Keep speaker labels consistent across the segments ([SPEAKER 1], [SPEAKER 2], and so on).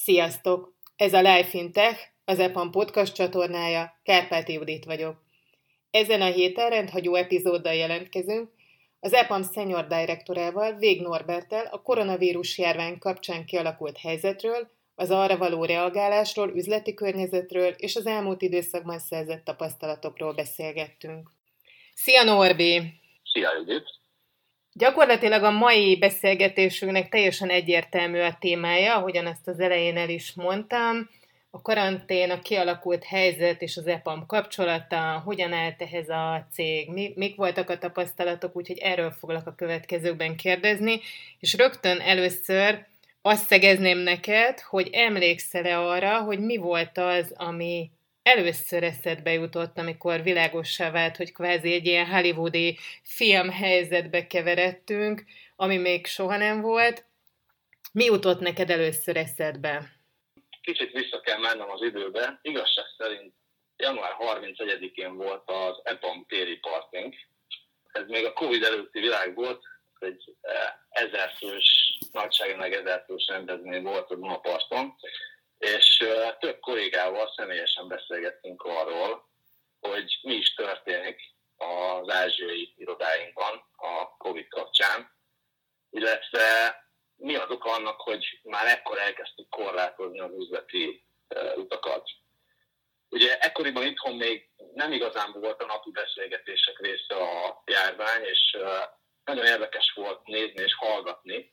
[SPEAKER 1] Sziasztok! Ez a Life in Tech, az EPAM podcast csatornája, Kárpáti Judit vagyok. Ezen a héten rendhagyó epizóddal jelentkezünk, az EPAM senior direktorával, Vég Norbertel a koronavírus járvány kapcsán kialakult helyzetről, az arra való reagálásról, üzleti környezetről és az elmúlt időszakban szerzett tapasztalatokról beszélgettünk. Szia Norbi!
[SPEAKER 2] Szia Judit!
[SPEAKER 1] Gyakorlatilag a mai beszélgetésünknek teljesen egyértelmű a témája, ahogyan ezt az elején el is mondtam. A karantén, a kialakult helyzet és az EPAM kapcsolata, hogyan állt ehhez a cég, mi, mik voltak a tapasztalatok, úgyhogy erről foglak a következőkben kérdezni, és rögtön először azt szegezném neked, hogy emlékszel-e arra, hogy mi volt az, ami először eszedbe jutott, amikor világossá vált, hogy kvázi egy ilyen hollywoodi film helyzetbe keveredtünk, ami még soha nem volt. Mi jutott neked először eszedbe?
[SPEAKER 2] Kicsit vissza kell mennem az időbe. Igazság szerint január 31-én volt az EPAM téri parting. Ez még a Covid előtti világ volt, egy eh, ezerfős, nagyságrenleg ezerfős rendezvény volt a Dunaparton, és több kollégával személyesen beszélgettünk arról, hogy mi is történik az ázsiai irodáinkban a COVID kapcsán, illetve mi az oka annak, hogy már ekkor elkezdtük korlátozni az üzleti utakat. Ugye ekkoriban itthon még nem igazán volt a napi beszélgetések része a járvány, és nagyon érdekes volt nézni és hallgatni,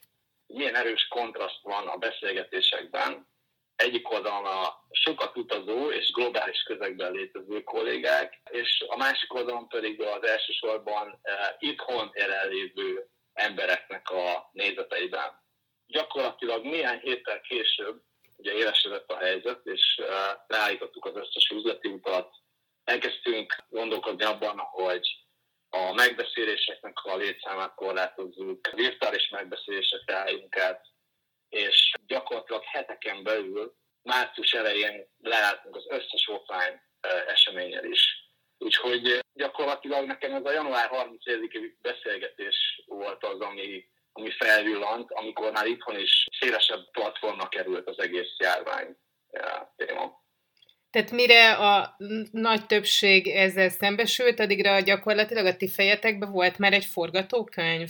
[SPEAKER 2] milyen erős kontraszt van a beszélgetésekben egyik oldalon a sokat utazó és globális közegben létező kollégák, és a másik oldalon pedig az elsősorban uh, itthon jelenlévő embereknek a nézeteiben. Gyakorlatilag néhány héttel később ugye élesedett a helyzet, és uh, leállítottuk az összes üzleti utat, elkezdtünk gondolkodni abban, hogy a megbeszéléseknek a létszámát korlátozzuk, virtuális megbeszélésekre álljunk át, és gyakorlatilag heteken belül március elején leálltunk az összes offline eseményel is. Úgyhogy gyakorlatilag nekem ez a január 31-i beszélgetés volt az, ami, ami felvillant, amikor már itthon is szélesebb platformnak került az egész járvány téma.
[SPEAKER 1] Tehát mire a nagy többség ezzel szembesült, addigra gyakorlatilag a ti fejetekben volt már egy forgatókönyv?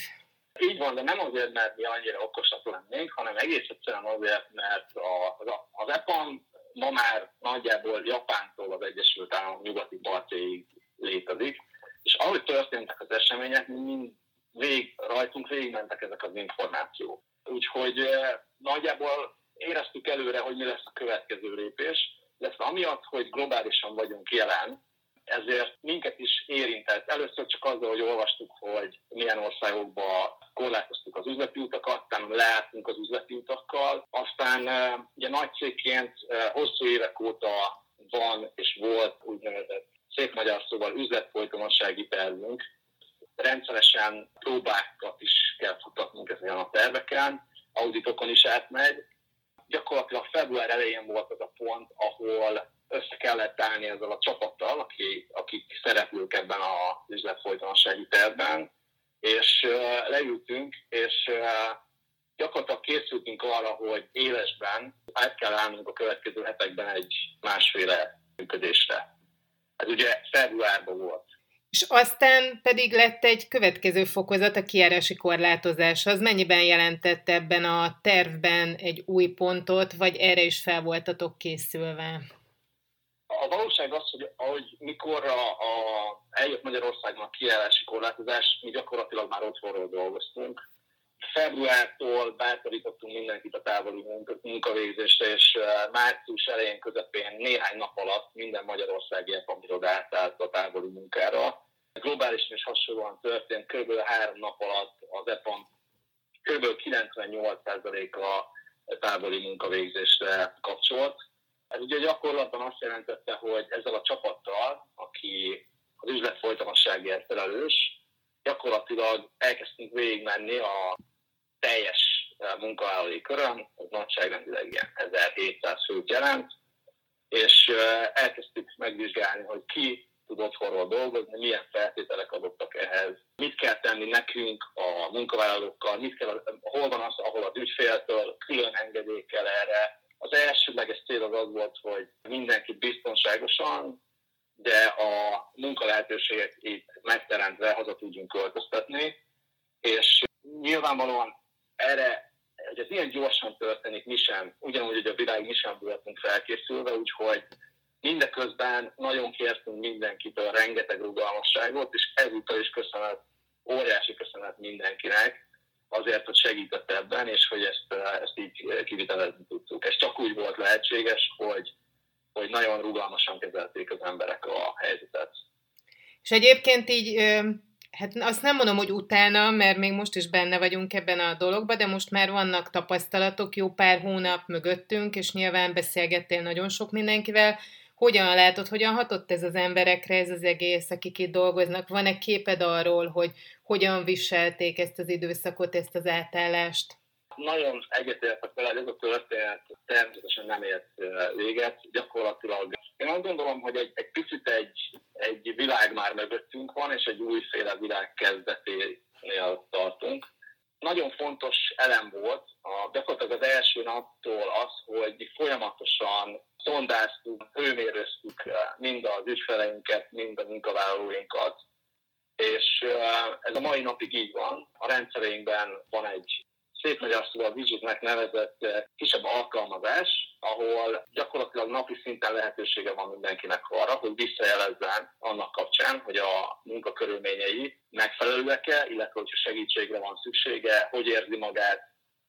[SPEAKER 2] Így van, de nem azért, mert mi annyira okosak lennénk, hanem egész egyszerűen azért, mert a, az EPAM ma már nagyjából Japántól az Egyesült Államok nyugati partjaiig létezik, és ahogy történtek az események, mind vég, rajtunk végigmentek ezek az információk. Úgyhogy eh, nagyjából éreztük előre, hogy mi lesz a következő lépés, illetve amiatt, hogy globálisan vagyunk jelen, ezért minket is érintett. Először csak azzal, hogy olvastuk, hogy milyen korlátoztuk az üzleti utakat, aztán leálltunk az üzleti utakkal, aztán ugye nagy cégként hosszú évek óta van és volt úgynevezett szép magyar szóval üzletfolytonossági tervünk. Rendszeresen próbákat is kell futatnunk ezen a terveken, auditokon is átmegy. Gyakorlatilag február elején volt az a pont, ahol össze kellett állni ezzel a csapattal, aki, akik szereplők ebben a üzletfolytonossági tervben, és leültünk, és gyakorlatilag készültünk arra, hogy élesben át kell állnunk a következő hetekben egy másféle működésre. Ez ugye februárban volt.
[SPEAKER 1] És aztán pedig lett egy következő fokozat, a kiárási korlátozás. Az mennyiben jelentett ebben a tervben egy új pontot, vagy erre is fel voltatok készülve?
[SPEAKER 2] A valóság az, hogy ahogy mikor a, a, eljött Magyarországon a kiállási korlátozás, mi gyakorlatilag már otthonról dolgoztunk. Februártól bátorítottunk mindenkit a távoli munkavégzésre, és március elején közepén néhány nap alatt minden magyarországi EPAM átállt a távoli munkára. Globálisan is hasonlóan történt, kb. három nap alatt az EPAM kb. 98%-a távoli munkavégzésre kapcsolt ez ugye gyakorlatban azt jelentette, hogy ezzel a csapattal, aki az üzlet folytonosságért felelős, gyakorlatilag elkezdtünk végigmenni a teljes eh, munkavállalói körön, az nagyságrendileg ilyen 1700 főt jelent, és eh, elkezdtük megvizsgálni, hogy ki tud otthonról dolgozni, milyen feltételek adottak ehhez, mit kell tenni nekünk a munkavállalókkal, mit kell, hol van az, ahol az ügyféltől külön engedély kell erre, az az az volt, hogy mindenki biztonságosan, de a munkalehetőségek itt megteremtve haza tudjunk költöztetni, és nyilvánvalóan erre, hogy ez ilyen gyorsan történik, mi sem, ugyanúgy, hogy a világ mi sem voltunk felkészülve, úgyhogy mindeközben nagyon kértünk mindenkitől rengeteg rugalmasságot, és ezúttal is köszönet, óriási köszönet mindenkinek, azért, hogy segített ebben, és hogy ezt, ezt így kivitelezni tudtuk. Ez csak úgy volt lehetséges, hogy, hogy nagyon rugalmasan kezelték az emberek a helyzetet.
[SPEAKER 1] És egyébként így, hát azt nem mondom, hogy utána, mert még most is benne vagyunk ebben a dologban, de most már vannak tapasztalatok, jó pár hónap mögöttünk, és nyilván beszélgettél nagyon sok mindenkivel, hogyan látod, hogyan hatott ez az emberekre, ez az egész, akik itt dolgoznak? Van-e képed arról, hogy hogyan viselték ezt az időszakot, ezt az átállást?
[SPEAKER 2] Nagyon egyetértek vele, ez a történet természetesen nem ért véget, gyakorlatilag. Én azt gondolom, hogy egy, egy picit egy, egy világ már mögöttünk van, és egy újféle világ kezdeténél tartunk. Nagyon fontos elem volt, a, gyakorlatilag az első naptól az, hogy folyamatosan szondáztuk, hőmérőztük mind az ügyfeleinket, mind a munkavállalóinkat, és ez a mai napig így van. A rendszereinkben van egy szép magyar szóval Vigitnek nevezett kisebb alkalmazás, ahol gyakorlatilag napi szinten lehetősége van mindenkinek arra, hogy visszajelezzen annak kapcsán, hogy a munkakörülményei megfelelőek-e, illetve hogyha segítségre van szüksége, hogy érzi magát,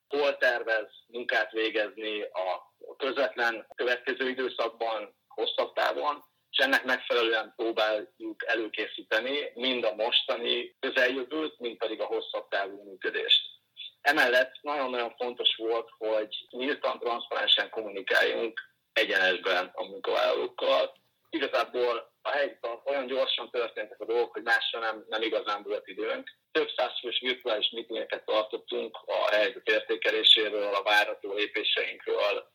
[SPEAKER 2] hol tervez munkát végezni a közvetlen következő időszakban, hosszabb távon, és ennek megfelelően próbáljuk előkészíteni mind a mostani közeljövőt, mind pedig a hosszabb távú működést. Emellett nagyon-nagyon fontos volt, hogy nyíltan, transzparensen kommunikáljunk egyenesben a munkavállalókkal. Igazából a helyzetben olyan gyorsan történtek a dolgok, hogy másra nem, nem igazán volt időnk. Több százfős virtuális meetingeket tartottunk a helyzet értékeléséről, a várható lépéseinkről,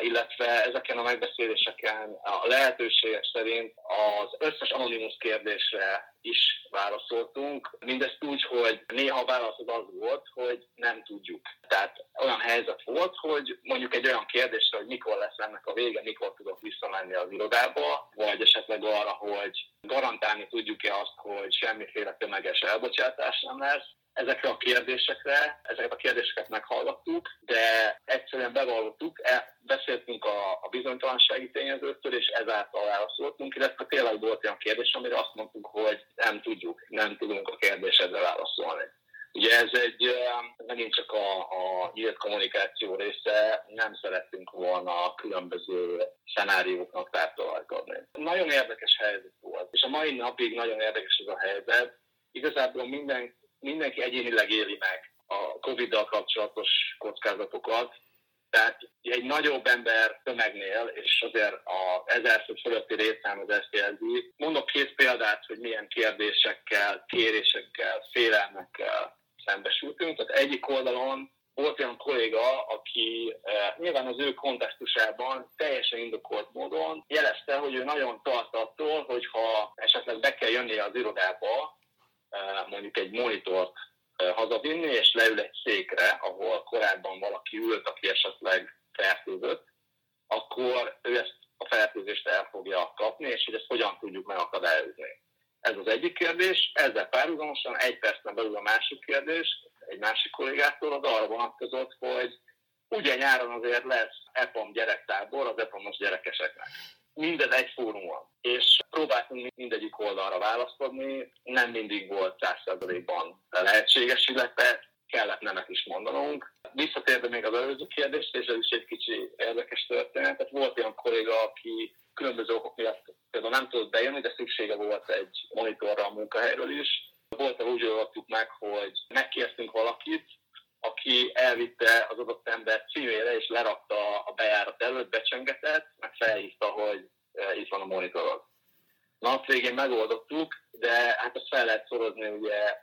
[SPEAKER 2] illetve ezeken a megbeszéléseken a lehetőségek szerint az összes anonimus kérdésre is válaszoltunk. Mindezt úgy, hogy néha a válasz az az volt, hogy nem tudjuk. Tehát olyan helyzet volt, hogy mondjuk egy olyan kérdésre, hogy mikor lesz ennek a vége, mikor tudok visszamenni az irodába, vagy esetleg arra, hogy garantálni tudjuk-e azt, hogy semmiféle tömeges elbocsátás nem lesz, ezekre a kérdésekre, ezeket a kérdéseket meghallgattuk, de egyszerűen bevallottuk, e, beszéltünk a, a bizonytalansági tényezőktől, és ezáltal válaszoltunk, illetve tényleg volt olyan kérdés, amire azt mondtuk, hogy nem tudjuk, nem tudunk a kérdésedre válaszolni. Ugye ez egy, megint csak a, a nyílt kommunikáció része, nem szerettünk volna különböző szenárióknak tártalajt adni. Nagyon érdekes helyzet volt, és a mai napig nagyon érdekes ez a helyzet. Igazából minden mindenki egyénileg éli meg a Covid-dal kapcsolatos kockázatokat, tehát egy nagyobb ember tömegnél, és azért a ezer fő fölötti részszám az ezt jelzi. Mondok két példát, hogy milyen kérdésekkel, kérésekkel, félelmekkel szembesültünk. Tehát egyik oldalon volt olyan kolléga, aki eh, nyilván az ő kontextusában teljesen indokolt módon jelezte, hogy ő nagyon tart attól, hogyha esetleg be kell jönnie az irodába, mondjuk egy monitort hazavinni, és leül egy székre, ahol korábban valaki ült, aki esetleg fertőzött, akkor ő ezt a fertőzést el fogja kapni, és hogy ezt hogyan tudjuk megakadályozni. Ez az egyik kérdés, ezzel párhuzamosan egy percben belül a másik kérdés, egy másik kollégától az arra vonatkozott, hogy ugye nyáron azért lesz EPOM gyerektábor az EPOM-os gyerekeseknek mindez egy fórumon, és próbáltunk mindegyik oldalra választani, nem mindig volt százszerzalékban lehetséges, illetve kellett nemet is mondanunk. Visszatérve még az előző kérdést, és ez is egy kicsi érdekes történet. Tehát volt olyan kolléga, aki különböző okok miatt például nem tudott bejönni, de szüksége volt egy monitorra a munkahelyről is. Volt, úgy oldottuk meg, hogy megkértünk valakit, aki elvitte az adott ember címére, és lerakta a bejárat előtt, becsöngetett, meg felhívta, hogy e, itt van a monitorod. Na, azt végén megoldottuk, de hát azt fel lehet szorozni ugye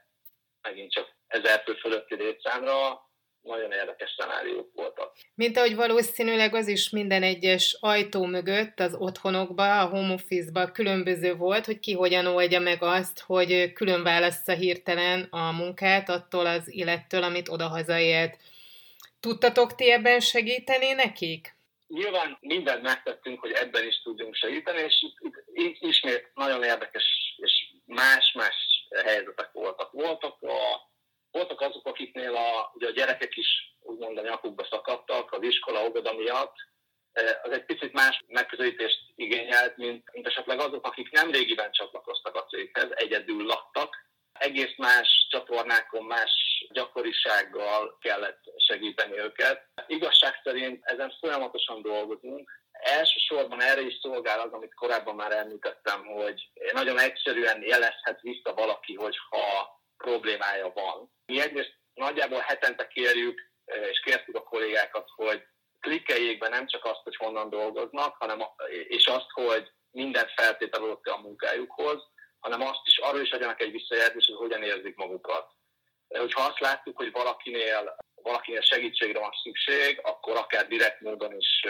[SPEAKER 2] megint csak ezer fő fölötti létszámra, nagyon érdekes szenáriók voltak.
[SPEAKER 1] Mint ahogy valószínűleg az is minden egyes ajtó mögött az otthonokba, a home office-ba különböző volt, hogy ki hogyan oldja meg azt, hogy külön válassza hirtelen a munkát attól az illettől, amit odahaza élt. Tudtatok ti ebben segíteni nekik?
[SPEAKER 2] nyilván mindent megtettünk, hogy ebben is tudjunk segíteni, és itt ismét nagyon érdekes és más-más helyzetek voltak. Voltak, a, voltak azok, akiknél a, ugye a gyerekek is úgymond a nyakukba szakadtak az iskola óvoda miatt, az egy picit más megközelítést igényelt, mint, mint esetleg azok, akik nem régiben csatlakoztak a céghez, egyedül laktak. Egész más csatornákon, más gyakorisággal kellett segíteni őket. Igazság szerint ezen folyamatosan dolgozunk. Elsősorban erre is szolgál az, amit korábban már említettem, hogy nagyon egyszerűen jelezhet vissza valaki, hogyha problémája van. Mi egyrészt nagyjából hetente kérjük, és kértük a kollégákat, hogy klikkeljék be nem csak azt, hogy honnan dolgoznak, hanem, és azt, hogy minden feltétel adott a munkájukhoz, hanem azt is, arról is adjanak egy visszajelzést, hogy hogyan érzik magukat. Hogyha azt látjuk, hogy valakinél, valakinél segítségre van szükség, akkor akár direkt módon is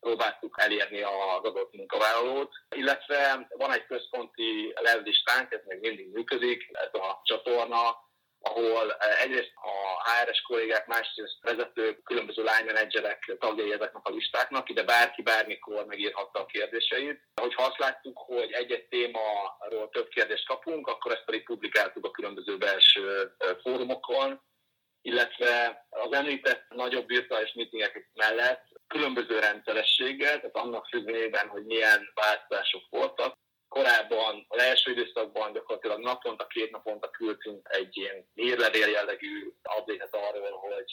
[SPEAKER 2] próbáltuk elérni az adott munkavállalót, illetve van egy központi levlistánk, ez még mindig működik, ez a csatorna, ahol eh, egyrészt a HRS kollégák, másrészt vezetők, különböző line menedzserek tagjai ezeknek a listáknak, ide bárki bármikor megírhatta a kérdéseit. Hogyha azt láttuk, hogy egy-egy témáról több kérdést kapunk, akkor ezt pedig publikáltuk a különböző belső eh, fórumokon, illetve az említett nagyobb virtuális meetingek mellett különböző rendszerességgel, tehát annak függvényében, hogy milyen változások voltak, korábban, az első időszakban gyakorlatilag naponta, két naponta küldtünk egy ilyen hírlevél jellegű update arról, hogy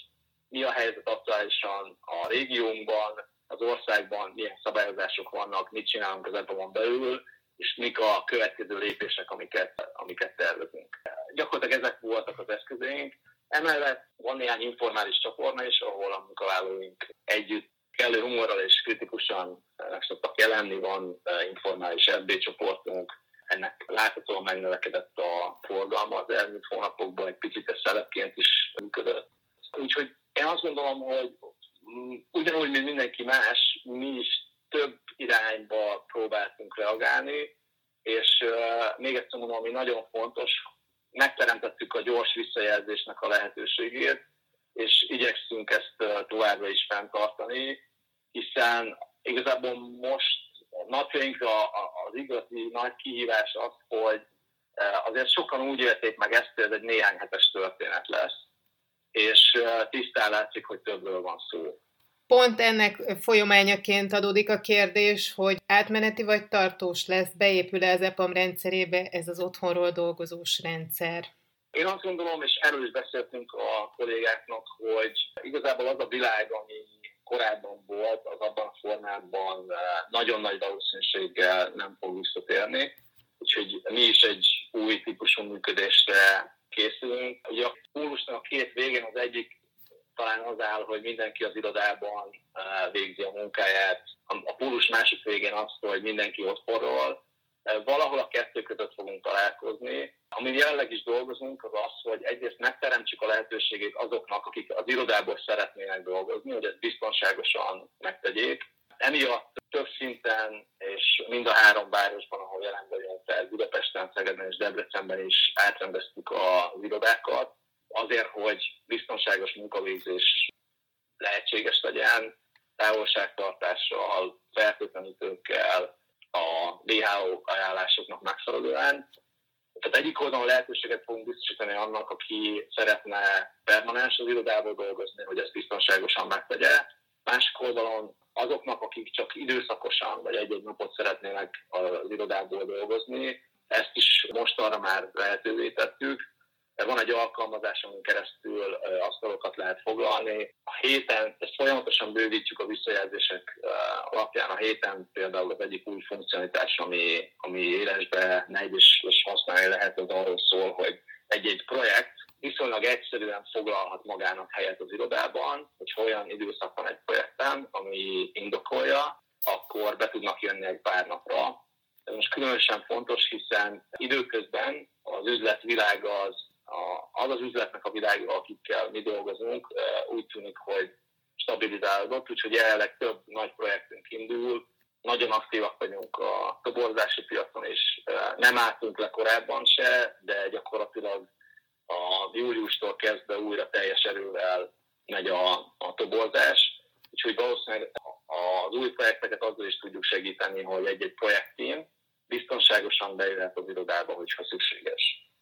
[SPEAKER 2] mi a helyzet aktuálisan a régiónkban, az országban, milyen szabályozások vannak, mit csinálunk az ebben belül, és mik a következő lépések, amiket, amiket tervezünk. Gyakorlatilag ezek voltak az eszközeink. Emellett van néhány informális csatorna is, ahol a munkavállalóink együtt kellő humorral és kritikusan meg szoktak jelenni, van eh, informális FB csoportunk, ennek láthatóan megnövekedett a forgalma az elmúlt hónapokban, egy picit ez szelepként is működött. Úgyhogy én azt gondolom, hogy mm, ugyanúgy, mint mindenki más, mi is több irányba próbáltunk reagálni, és uh, még egyszer mondom, ami nagyon fontos, megteremtettük a gyors visszajelzésnek a lehetőségét, és igyekszünk ezt továbbra is fenntartani, hiszen igazából most napjainkra az igazi nagy kihívás az, hogy azért sokan úgy érték meg ezt, hogy ez egy néhány hetes történet lesz, és tisztán látszik, hogy többről van szó.
[SPEAKER 1] Pont ennek folyamányaként adódik a kérdés, hogy átmeneti vagy tartós lesz, beépül-e az EPAM rendszerébe ez az otthonról dolgozós rendszer?
[SPEAKER 2] Én azt gondolom, és erről is beszéltünk a kollégáknak, hogy igazából az a világ, ami korábban volt, az abban a formában eh, nagyon nagy valószínűséggel nem fog visszatérni. Úgyhogy mi is egy új típusú működésre készülünk. Ugye a pólusnak a két végén az egyik talán az áll, hogy mindenki az irodában eh, végzi a munkáját. A pólus másik végén az, hogy mindenki otthonról valahol a kettő között fogunk találkozni. Amin jelenleg is dolgozunk, az az, hogy egyrészt megteremtsük a lehetőségét azoknak, akik az irodából szeretnének dolgozni, hogy ezt biztonságosan megtegyék. Emiatt több szinten, és mind a három városban, ahol jelen vagyunk, Budapesten, Szegeden és Debrecenben is átrendeztük az irodákat, azért, hogy biztonságos munkavégzés lehetséges legyen, távolságtartással, fertőtlenítőkkel, a WHO ajánlásoknak megfelelően. Tehát egyik oldalon lehetőséget fogunk biztosítani annak, aki szeretne permanens az irodából dolgozni, hogy ezt biztonságosan megtegye. Másik oldalon azoknak, akik csak időszakosan vagy egy-egy napot szeretnének az irodából dolgozni, ezt is most arra már lehetővé tettük van egy alkalmazás, amin keresztül asztalokat lehet foglalni. A héten, ezt folyamatosan bővítjük a visszajelzések alapján. A héten például az egyik új funkcionalitás, ami, ami élesbe megy és, és használni lehet, az arról szól, hogy egy-egy projekt viszonylag egyszerűen foglalhat magának helyet az irodában, hogy olyan időszak van egy projekten, ami indokolja, akkor be tudnak jönni egy pár napra. Ez most különösen fontos, hiszen időközben az üzletvilág az az az üzletnek a világa, akikkel mi dolgozunk, úgy tűnik, hogy stabilizálódott, úgyhogy jelenleg több nagy projektünk indul, nagyon aktívak vagyunk a toborzási piacon, és nem álltunk le korábban se, de gyakorlatilag a júliustól kezdve újra teljes erővel megy a, a toborzás, úgyhogy valószínűleg az új projekteket azzal is tudjuk segíteni, hogy egy-egy projektén biztonságosan bejöhet az irodába, hogyha szükséges.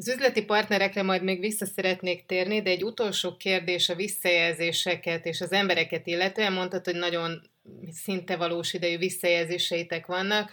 [SPEAKER 1] Az üzleti partnerekre majd még vissza szeretnék térni, de egy utolsó kérdés a visszajelzéseket és az embereket illetően mondtad, hogy nagyon szinte valós idejű visszajelzéseitek vannak.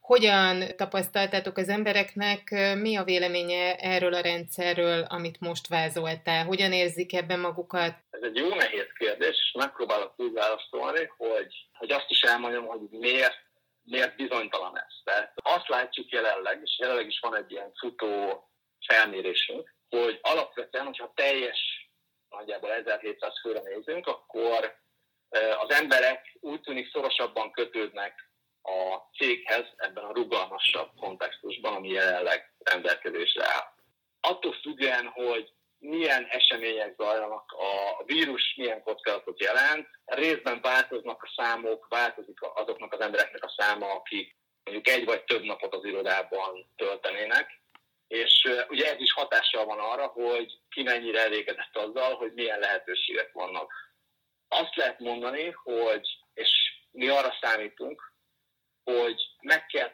[SPEAKER 1] Hogyan tapasztaltátok az embereknek, mi a véleménye erről a rendszerről, amit most vázoltál? Hogyan érzik ebben magukat?
[SPEAKER 2] Ez egy jó nehéz kérdés, és megpróbálok úgy válaszolni, hogy, hogy azt is elmondjam, hogy miért, miért bizonytalan ez. Tehát azt látjuk jelenleg, és jelenleg is van egy ilyen futó felmérésünk, hogy alapvetően, hogyha teljes, nagyjából 1700 főre nézünk, akkor az emberek úgy tűnik szorosabban kötődnek a céghez ebben a rugalmasabb kontextusban, ami jelenleg rendelkezésre áll. Attól függően, hogy milyen események zajlanak, a vírus milyen kockázatot jelent, részben változnak a számok, változik azoknak az embereknek a száma, akik mondjuk egy vagy több napot az irodában töltenének, és ugye ez is hatással van arra, hogy ki mennyire elégedett azzal, hogy milyen lehetőségek vannak. Azt lehet mondani, hogy, és mi arra számítunk, hogy meg kell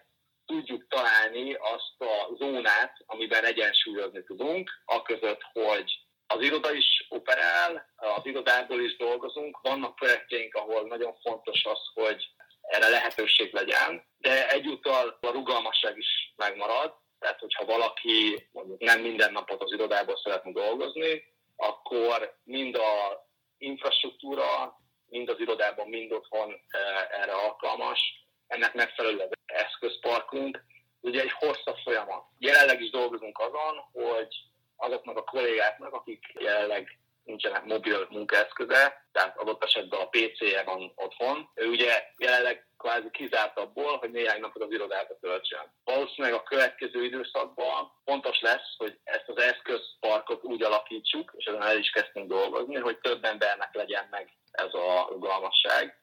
[SPEAKER 2] tudjuk találni azt a zónát, amiben egyensúlyozni tudunk, a között, hogy az iroda is operál, az irodából is dolgozunk, vannak projektjeink, ahol nagyon fontos az, hogy erre lehetőség legyen, de egyúttal a rugalmasság is megmarad, tehát, hogyha valaki mondjuk nem minden napot az irodából szeretne dolgozni, akkor mind a infrastruktúra, mind az irodában, mind otthon e, erre alkalmas. Ennek megfelelő eszközparkunk. Ugye egy hosszabb folyamat. Jelenleg is dolgozunk azon, hogy azoknak a kollégáknak, akik jelenleg nincsenek mobil munkaeszköze, tehát adott esetben a PC-je van otthon. Ő ugye jelenleg kvázi kizárt abból, hogy néhány napot az irodába töltsön. Valószínűleg a következő időszakban fontos lesz, hogy ezt az eszközparkot úgy alakítsuk, és ezen el is kezdtünk dolgozni, hogy több embernek legyen meg ez a rugalmasság.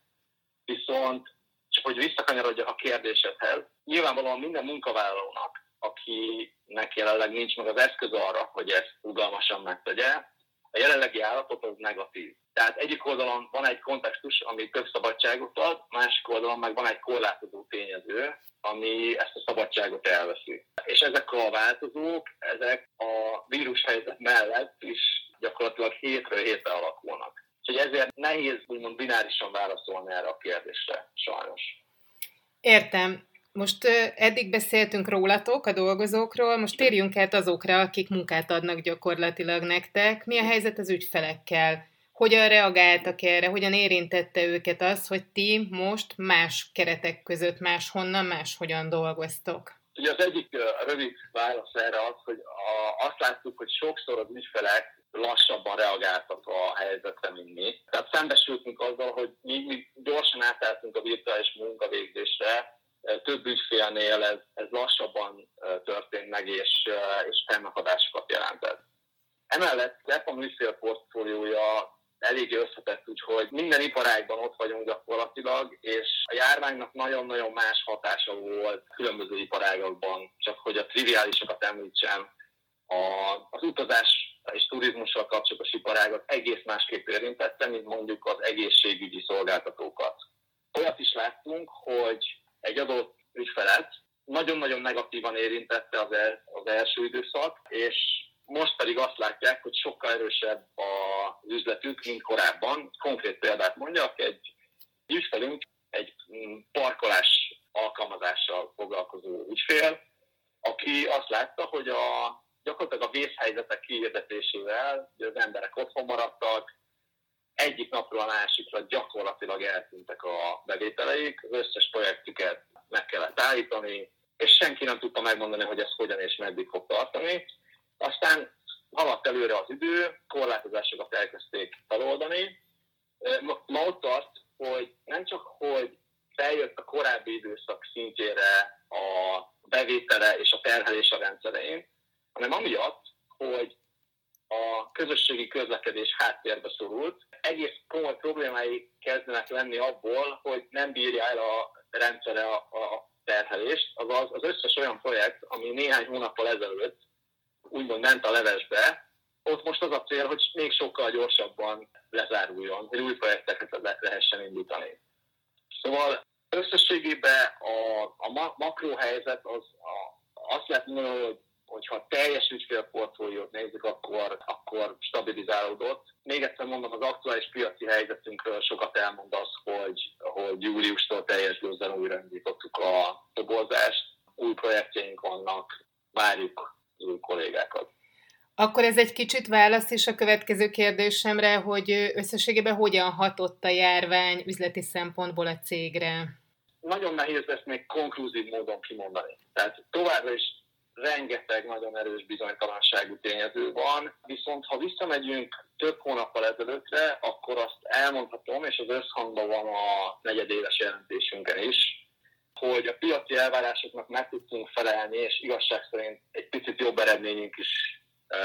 [SPEAKER 2] Viszont, csak hogy visszakanyarodjak a kérdésedhez, nyilvánvalóan minden munkavállalónak, akinek jelenleg nincs meg az eszköz arra, hogy ezt rugalmasan megtegye, a jelenlegi állapot az negatív. Tehát egyik oldalon van egy kontextus, ami több szabadságot ad, másik oldalon meg van egy korlátozó tényező, ami ezt a szabadságot elveszi. És ezek a változók, ezek a vírushelyzet mellett is gyakorlatilag hétről hétre alakulnak. Úgyhogy ezért nehéz úgymond binárisan válaszolni erre a kérdésre, sajnos.
[SPEAKER 1] Értem. Most eddig beszéltünk rólatok, a dolgozókról, most térjünk át azokra, akik munkát adnak gyakorlatilag nektek. Mi a helyzet az ügyfelekkel? Hogyan reagáltak erre? Hogyan érintette őket az, hogy ti most más keretek között máshonnan, máshogyan dolgoztok?
[SPEAKER 2] Ugye az egyik rövid válasz erre az, hogy a, azt láttuk, hogy sokszor az ügyfelek lassabban reagáltak a helyzetre, mint mi. Tehát szembesültünk azzal, hogy mi, mi gyorsan átálltunk a virtuális munkavégzésre, több ügyfélnél ez, ez lassabban történt meg, és, és fennakadásokat jelentett. Emellett Stefan ügyfél portfóliója elég összetett, úgyhogy minden iparágban ott vagyunk gyakorlatilag, és a járványnak nagyon-nagyon más hatása volt különböző iparágokban, csak hogy a triviálisokat említsem, a, az utazás és turizmussal kapcsolatos iparágat egész másképp érintette, mint mondjuk az egészségügyi szolgáltatókat. Olyat is láttunk, hogy egy adott ügyfelet nagyon-nagyon negatívan érintette az, el, az első időszak, és most pedig azt látják, hogy sokkal erősebb az üzletük, mint korábban. Konkrét példát mondjak, egy ügyfelünk egy mm, parkolás alkalmazással foglalkozó ügyfél, aki azt látta, hogy a, gyakorlatilag a vészhelyzetek kiirdetésével az emberek otthon maradtak, egyik napról a másikra gyakorlatilag eltűntek a bevételeik, az összes projektüket meg kellett állítani, és senki nem tudta megmondani, hogy ez hogyan és meddig fog tartani. Aztán haladt előre az idő, korlátozásokat elkezdték feloldani. Ma ott tart, hogy nem csak, hogy feljött a korábbi időszak szintjére a bevétele és a terhelés a rendszerein, hanem amiatt, hogy a közösségi közlekedés háttérbe szorult. Egész komoly problémái kezdenek lenni abból, hogy nem bírja el a rendszere a, a terhelést, azaz az összes olyan projekt, ami néhány hónappal ezelőtt úgymond ment a levesbe, ott most az a cél, hogy még sokkal gyorsabban lezáruljon, hogy új projekteket le- lehessen indítani. Szóval összességében a, a makrohelyzet az a, azt lehet mondani, hogy hogyha teljes ügyfélportfóliót nézzük, akkor, akkor stabilizálódott. Még egyszer mondom, az aktuális piaci helyzetünkről sokat elmond az, hogy, hogy júliustól teljes gőzzel újraindítottuk a toborzást, új projektjeink vannak, várjuk az új kollégákat.
[SPEAKER 1] Akkor ez egy kicsit válasz is a következő kérdésemre, hogy összességében hogyan hatott a járvány üzleti szempontból a cégre?
[SPEAKER 2] Nagyon nehéz ezt még konklúzív módon kimondani. Tehát továbbra is rengeteg nagyon erős bizonytalanságú tényező van, viszont ha visszamegyünk több hónappal ezelőttre, akkor azt elmondhatom, és az összhangban van a negyedéves jelentésünkön is, hogy a piaci elvárásoknak meg tudtunk felelni, és igazság szerint egy picit jobb eredményünk is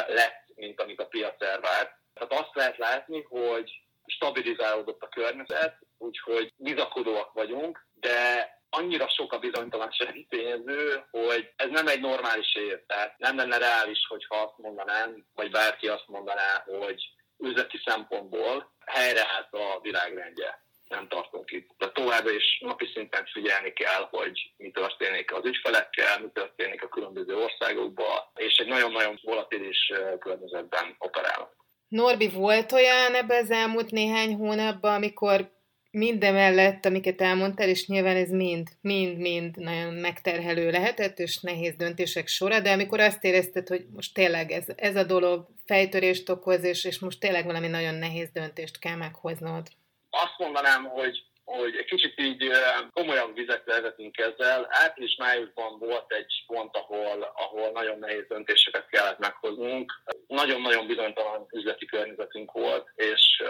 [SPEAKER 2] lett, mint amit a piac elvárt. Tehát azt lehet látni, hogy stabilizálódott a környezet, úgyhogy bizakodóak vagyunk, de annyira sok a bizonytalansági tényező, hogy ez nem egy normális év. Tehát nem lenne reális, hogyha azt mondanám, vagy bárki azt mondaná, hogy üzleti szempontból helyreállt a világrendje. Nem tartunk itt. De továbbra is napi szinten figyelni kell, hogy mi történik az ügyfelekkel, mi történik a különböző országokban, és egy nagyon-nagyon volatilis környezetben operálunk.
[SPEAKER 1] Norbi, volt olyan ebben az elmúlt néhány hónapban, amikor mindemellett, amiket elmondtál, és nyilván ez mind, mind, mind nagyon megterhelő lehetett, és nehéz döntések sora, de amikor azt érezted, hogy most tényleg ez, ez a dolog fejtörést okoz, és, és most tényleg valami nagyon nehéz döntést kell meghoznod.
[SPEAKER 2] Azt mondanám, hogy hogy egy kicsit így komolyabb vizekre vezetünk ezzel. Április-májusban volt egy pont, ahol, ahol nagyon nehéz döntéseket kellett meghoznunk. Nagyon-nagyon bizonytalan üzleti környezetünk volt, és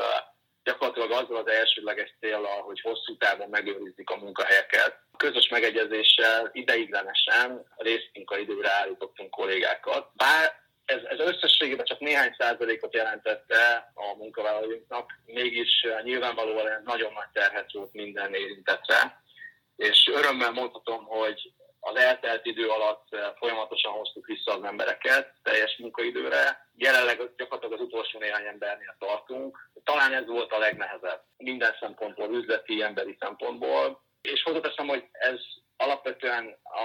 [SPEAKER 2] gyakorlatilag azzal az elsődleges célral, hogy hosszú távon megőrizzük a munkahelyeket. Közös megegyezéssel ideiglenesen részmunkaidőre állítottunk kollégákat. Bár ez, ez összességében csak néhány százalékot jelentette a munkavállalóinknak, mégis nyilvánvalóan nagyon nagy terhet volt minden érintetre. És örömmel mondhatom, hogy az eltelt idő alatt folyamatosan hoztuk vissza az embereket teljes munkaidőre. Jelenleg gyakorlatilag az utolsó néhány embernél tartunk. Talán ez volt a legnehezebb minden szempontból, üzleti, emberi szempontból. És hozzáteszem, hogy ez alapvetően a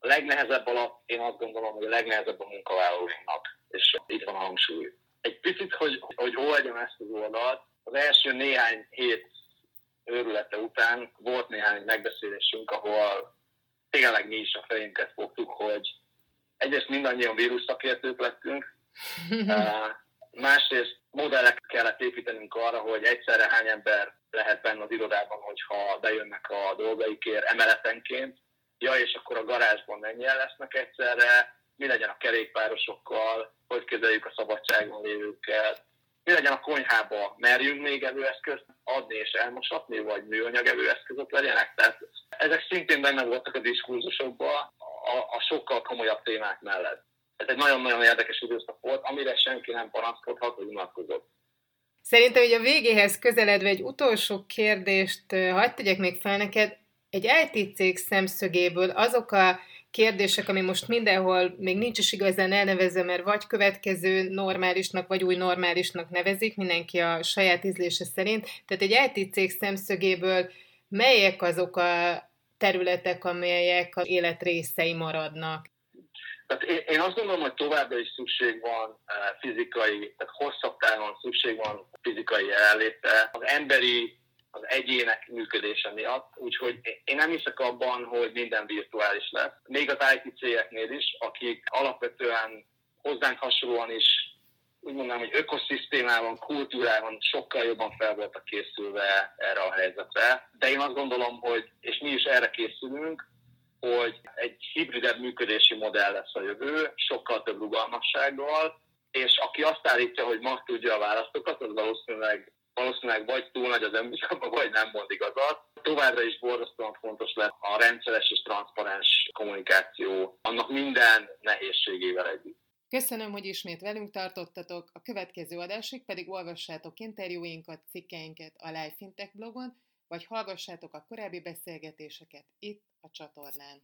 [SPEAKER 2] legnehezebb alatt én azt gondolom, hogy a legnehezebb a munkavállalóinknak, és itt van a hangsúly. Egy picit, hogy, hogy oldjam ezt az oldalt, az első néhány hét őrülete után volt néhány megbeszélésünk, ahol tényleg mi is a fejünket fogtuk, hogy egyrészt mindannyian vírus szakértők lettünk, másrészt modellek kellett építenünk arra, hogy egyszerre hány ember lehet benne az irodában, hogyha bejönnek a dolgaikért emeletenként, ja, és akkor a garázsban mennyien lesznek egyszerre, mi legyen a kerékpárosokkal, hogy kezeljük a szabadságon lévőket, mi legyen a konyhába, merjünk még evőeszközt adni és elmosatni, vagy műanyag evőeszközök legyenek. Tehát szintén benne voltak a diskurzusokban a, a sokkal komolyabb témák mellett. Ez egy nagyon-nagyon érdekes időszak volt, amire senki nem panaszkodhat, hogy unatkozott.
[SPEAKER 1] Szerintem, hogy a végéhez közeledve egy utolsó kérdést hagyd tegyek még fel neked. Egy IT cég szemszögéből azok a kérdések, ami most mindenhol még nincs is igazán elnevezve, mert vagy következő normálisnak, vagy új normálisnak nevezik, mindenki a saját ízlése szerint. Tehát egy IT cég szemszögéből melyek azok a területek, amelyek az élet részei maradnak?
[SPEAKER 2] Tehát én azt gondolom, hogy továbbra is szükség van eh, fizikai, tehát hosszabb távon szükség van fizikai jelenlétre. Az emberi az egyének működése miatt, úgyhogy én nem hiszek abban, hogy minden virtuális lesz. Még az IT cégeknél is, akik alapvetően hozzánk hasonlóan is úgy mondanám, hogy ökoszisztémában, kultúrában sokkal jobban fel voltak készülve erre a helyzetre. De én azt gondolom, hogy, és mi is erre készülünk, hogy egy hibridebb működési modell lesz a jövő, sokkal több rugalmassággal, és aki azt állítja, hogy ma tudja a választókat, az valószínűleg valószínűleg vagy túl nagy az önbizalma, vagy nem mond igazat. Továbbra is borzasztóan fontos lesz a rendszeres és transzparens kommunikáció, annak minden nehézségével együtt.
[SPEAKER 1] Köszönöm, hogy ismét velünk tartottatok, a következő adásig pedig olvassátok interjúinkat, cikkeinket a Life Fintech blogon, vagy hallgassátok a korábbi beszélgetéseket itt a csatornán.